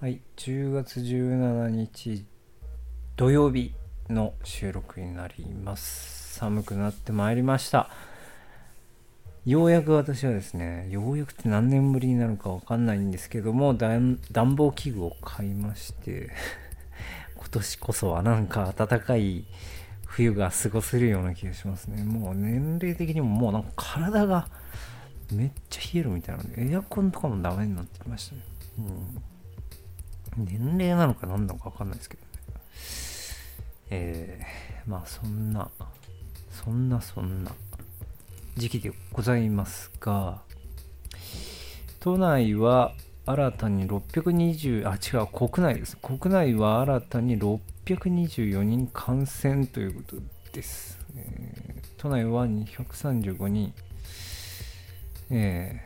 はい、10月17日土曜日の収録になります。寒くなってまいりました。ようやく私はですね、ようやくって何年ぶりになるかわかんないんですけども、暖房器具を買いまして、今年こそはなんか暖かい冬が過ごせるような気がしますね。もう年齢的にももうなんか体がめっちゃ冷えるみたいなので、エアコンとかもダメになってきましたね。うん年齢なのか何なのか分かんないですけどね。えー、まあそんな、そんなそんな時期でございますが、都内は新たに620、あ、違う、国内です。国内は新たに624人感染ということです。えー都内は235人。え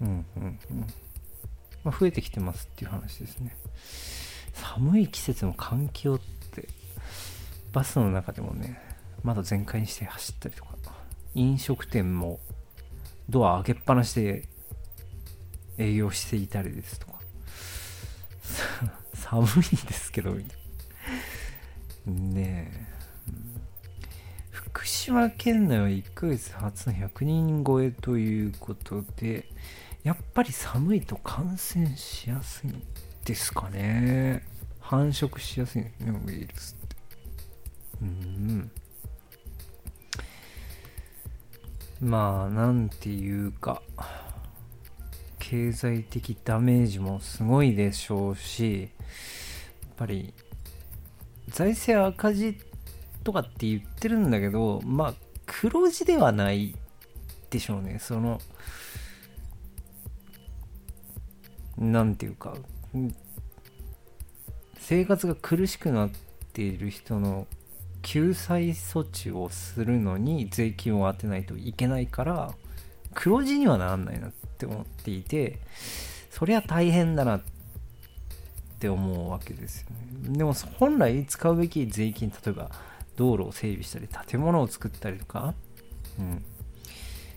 ー、うんうんうん。まあ、増えてきてますっていう話ですね。寒い季節の換気をって、バスの中でもね、窓全開にして走ったりとか、飲食店もドア開けっぱなしで営業していたりですとか、寒いんですけど、ねえ。福島県内は1ヶ月初の100人超えということで、やっぱり寒いと感染しやすいんですかね。繁殖しやすいんですね、ウイルスって。うん。まあ、なんていうか、経済的ダメージもすごいでしょうし、やっぱり、財政赤字とかって言ってるんだけど、まあ、黒字ではないでしょうね。その、なんていうか、生活が苦しくなっている人の救済措置をするのに税金を当てないといけないから、黒字にはならないなって思っていて、そりゃ大変だなって思うわけですよね。でも本来使うべき税金、例えば道路を整備したり、建物を作ったりとか、うん、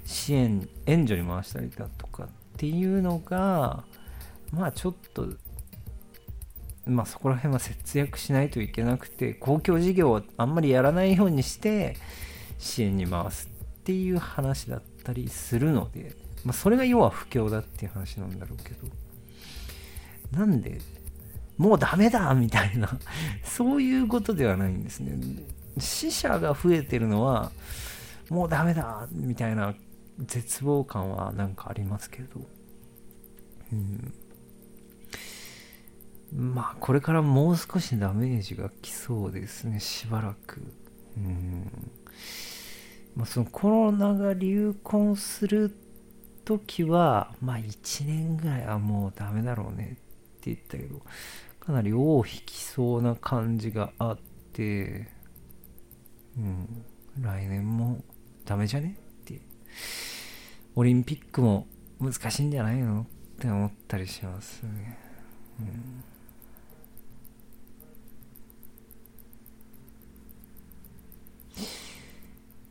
支援、援助に回したりだとかっていうのが、まあちょっと、まあそこら辺は節約しないといけなくて、公共事業をあんまりやらないようにして支援に回すっていう話だったりするので、まあそれが要は不況だっていう話なんだろうけど、なんで、もうダメだみたいな、そういうことではないんですね。死者が増えてるのは、もうダメだみたいな絶望感はなんかありますけど、うん、まあこれからもう少しダメージが来そうですねしばらく。うん。まあそのコロナが流行する時はまあ1年ぐらいはもうダメだろうねって言ったけどかなり尾を引きそうな感じがあってうん。来年もダメじゃねって。オリンピックも難しいんじゃないのって思ったりしますね。うん。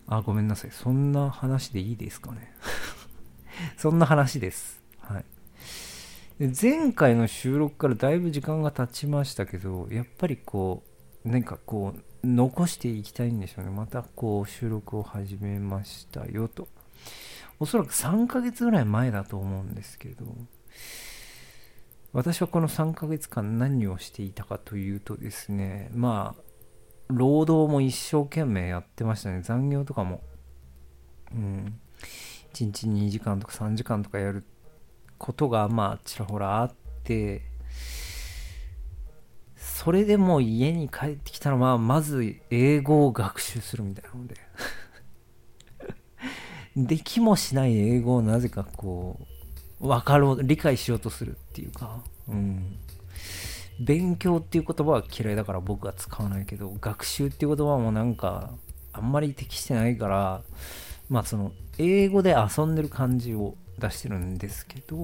あ、ごめんなさい。そんな話でいいですかね。そんな話です。はい。前回の収録からだいぶ時間が経ちましたけど、やっぱりこう、なんかこう、残していきたいんでしょうね。またこう、収録を始めましたよと。おそらく3ヶ月ぐらい前だと思うんですけど、私はこの3ヶ月間何をしていたかというとですね、まあ、労働も一生懸命やってましたね。残業とかも。うん。1日2時間とか3時間とかやることが、まあ、ちらほらあって、それでも家に帰ってきたら、まあ、まず英語を学習するみたいなので。できもしない英語をなぜかこう、分かろう、理解しようとするっていうか、うん。勉強っていう言葉は嫌いだから僕は使わないけど、学習っていう言葉もなんか、あんまり適してないから、まあその、英語で遊んでる感じを出してるんですけど、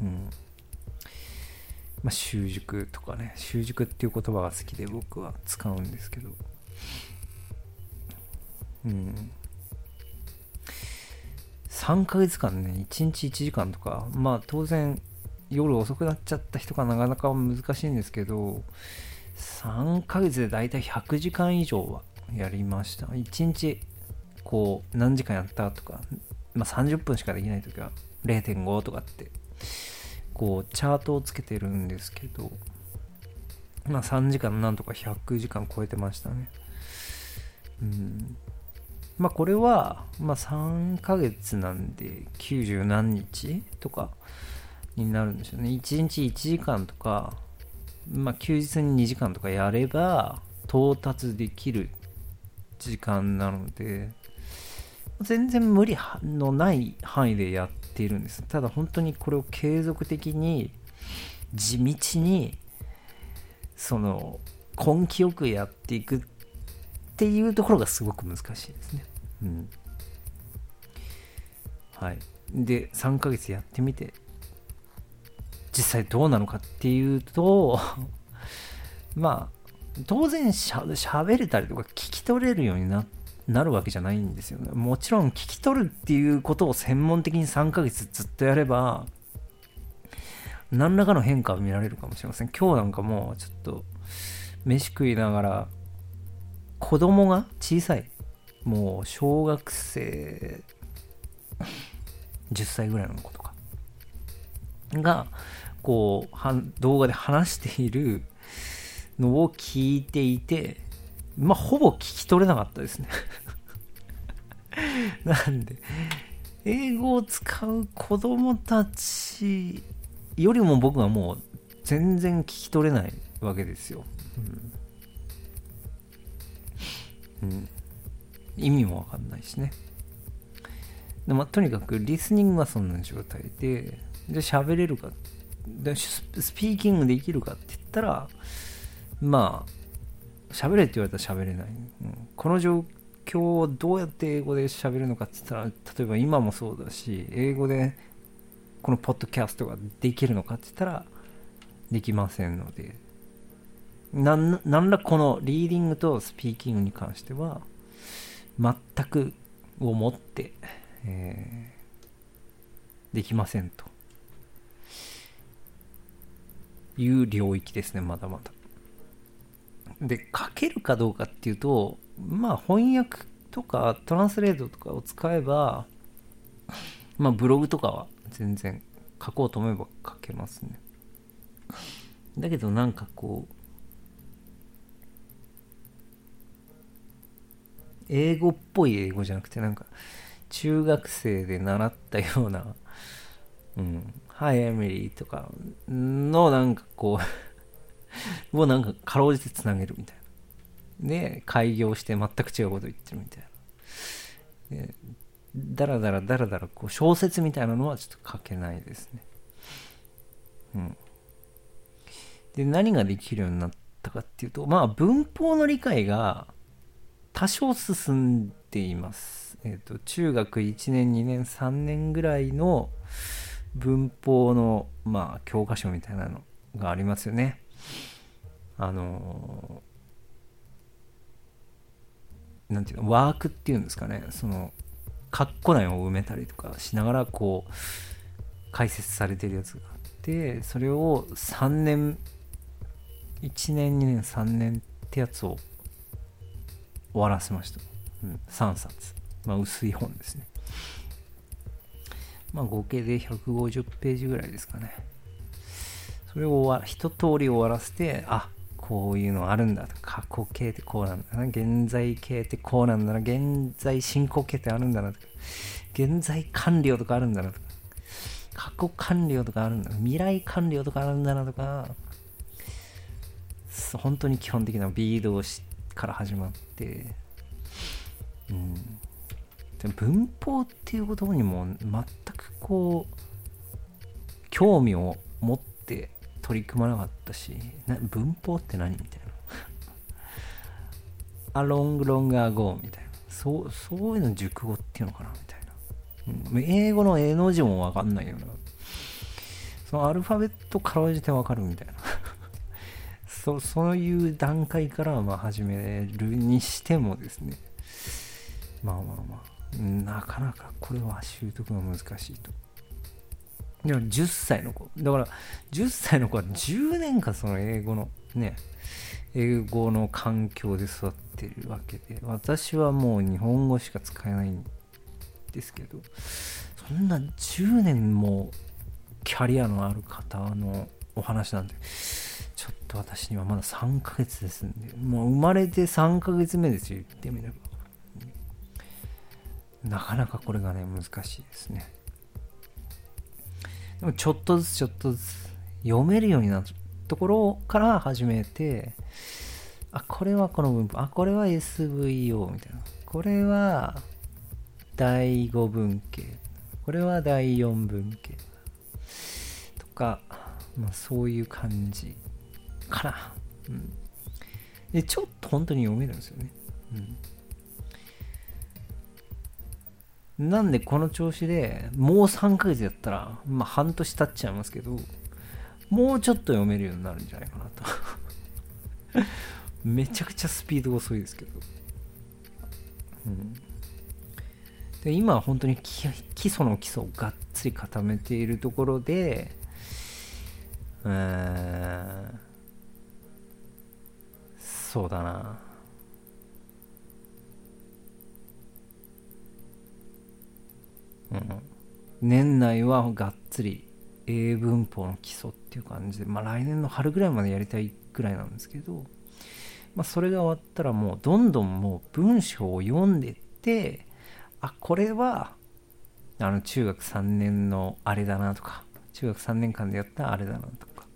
うん。まあ習熟とかね、習熟っていう言葉が好きで僕は使うんですけど、うん。3ヶ月間ね、1日1時間とか、まあ当然、夜遅くなっちゃった人がなかなか難しいんですけど3ヶ月でだいたい100時間以上はやりました。1日こう何時間やったとか、まあ、30分しかできない時は0.5とかってこうチャートをつけてるんですけどまあ3時間なんとか100時間超えてましたね。うん。まあこれは、まあ3ヶ月なんで90何日とかになるんですよね。1日1時間とか、まあ休日に2時間とかやれば到達できる時間なので、全然無理のない範囲でやっているんです。ただ本当にこれを継続的に地道にその根気よくやっていくっていうところがすごく難しいですね。うん。はい。で、3ヶ月やってみて、実際どうなのかっていうと まあ、当然しゃ喋れたりとか聞き取れるようにななるわけじゃないんですよね。もちろん聞き取るっていうことを専門的に3ヶ月ずっとやれば、何らかの変化を見られるかもしれません。今日なんかもうちょっと飯食いながら子供が小さいもう小学生 10歳ぐらいの子とがこうは動画で話しているのを聞いていてまあほぼ聞き取れなかったですね なんで英語を使う子供たちよりも僕はもう全然聞き取れないわけですよ。うん、うん意味もわかんないしね。でまあ、とにかくリスニングはそんな状態で、で、喋れるか、でスピーキングできるかって言ったら、まあ、喋れって言われたら喋れない。うん、この状況をどうやって英語で喋るのかって言ったら、例えば今もそうだし、英語でこのポッドキャストができるのかって言ったら、できませんので、なんなんらこのリーディングとスピーキングに関しては、全くをもって、えー、できませんと。いう領域ですね、まだまだ。で、書けるかどうかっていうと、まあ翻訳とかトランスレートとかを使えば、まあブログとかは全然書こうと思えば書けますね。だけどなんかこう、英語っぽい英語じゃなくてなんか中学生で習ったような、うん、はい、エミリーとかのなんかこう をなんかかろうじてつなげるみたいな。で、開業して全く違うこと言ってるみたいな。で、だらだらだらだらこう小説みたいなのはちょっと書けないですね。うん。で、何ができるようになったかっていうと、まあ文法の理解が多少進んでいます。えっ、ー、と、中学1年、2年、3年ぐらいの文法の、まあ、教科書みたいなのがありますよね。あのー、なんていうの、ワークっていうんですかね、その、カッコ内を埋めたりとかしながら、こう、解説されてるやつがあって、それを3年、1年、2年、3年ってやつを終わらせました。うん、3冊。まあ、薄い本ですね。まあ、合計で150ページぐらいですかね。それを一通り終わらせて、あこういうのあるんだと。過去形ってこうなんだな。現在形ってこうなんだな。現在進行形ってあるんだな。現在完了とかあるんだな。過去完了とかあるんだな。未来完了とかあるんだなとか。本当に基本的なビードから始まって、うん、で文法っていうことにも全くこう興味を持って取り組まなかったし文法って何みたいな。A long long ago みたいな。そうそういうの熟語っていうのかなみたいな、うん、英語の絵の字もわかんないよな。そのアルファベットかろうじてわかるみたいな。そそういう段階からまあ始めるにしてもですね。まあまあまあ。なかなかこれは習得が難しいとでも10歳の子。だから、10歳の子は10年間その英語のね、英語の環境で育ってるわけで、私はもう日本語しか使えないんですけど、そんな10年もキャリアのある方のお話なんで、ちょっと私にはまだ3ヶ月ですんで、もう生まれて3ヶ月目ですよ、言ってみれば。なかなかこれがね、難しいですね。でもちょっとずつちょっとずつ読めるようになるところから始めて、あ、これはこの文法、あ、これは SVO みたいな。これは第5文系。これは第4文系。とか、まあそういう感じかな。うん。で、ちょっと本当に読めるんですよね。うん。なんでこの調子でもう3ヶ月やったら、まあ半年経っちゃいますけど、もうちょっと読めるようになるんじゃないかなと めちゃくちゃスピード遅いですけど。うん、で今は本当に基礎の基礎をがっつり固めているところで、うーん、そうだな。うん、年内はがっつり英文法の基礎っていう感じで、まあ来年の春ぐらいまでやりたいぐらいなんですけど、まあそれが終わったらもうどんどんもう文章を読んでって、あ、これは、あの中学3年のあれだなとか、中学3年間でやったあれだなとか、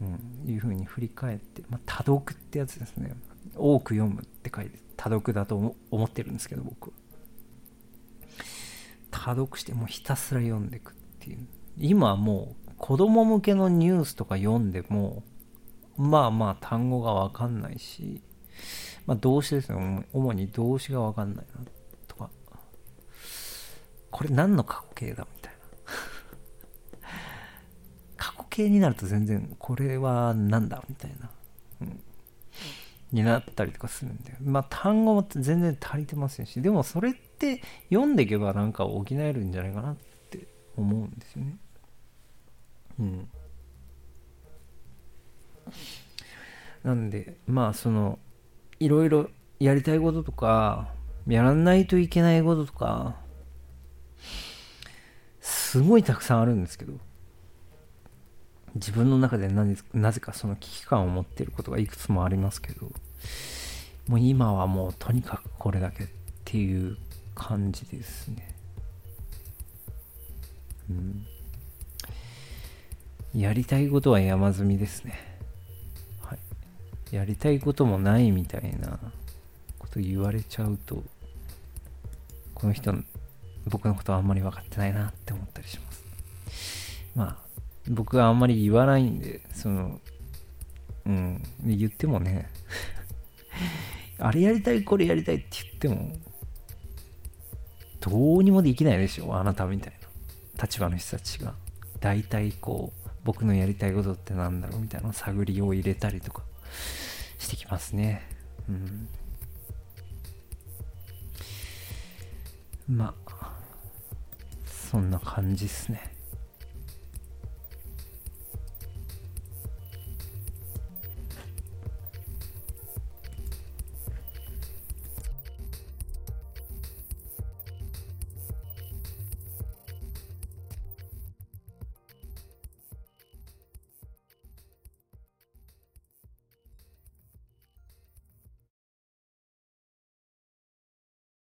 うん、いうふうに振り返って、まあ多読ってやつですね。多く読むって書いて、多読だと思ってるんですけど、僕は。多読してもうひたすら読んでいくっていう。今もう子供向けのニュースとか読んでも、まあまあ単語がわかんないし、まあ動詞ですね。主に動詞がわかんないなとか。これ何の過去形だみたいな。過去形になると全然これは何だみたいな。うん。になったりとかするんで。まあ単語も全然足りてませんし、でもそれって読んでいけばなんか補えるんじゃないかなって思うんですよね。うん。なんで、まあその、いろいろやりたいこととか、やらないといけないこととか、すごいたくさんあるんですけど、自分の中でななぜかその危機感を持っていることがいくつもありますけど、もう今はもうとにかくこれだけっていう感じですね。うん。やりたいことは山積みですね。はい。やりたいこともないみたいなこと言われちゃうと、この人、僕のことはあんまり分かってないなって思ったりします。まあ、僕はあんまり言わないんで、その、うん、言ってもね あれやりたい、これやりたいって言っても、どうにもできないでしょ、あなたみたいな立場の人たちが。大体こう、僕のやりたいことってなんだろうみたいな探りを入れたりとかしてきますね。うん。まあ、そんな感じっすね。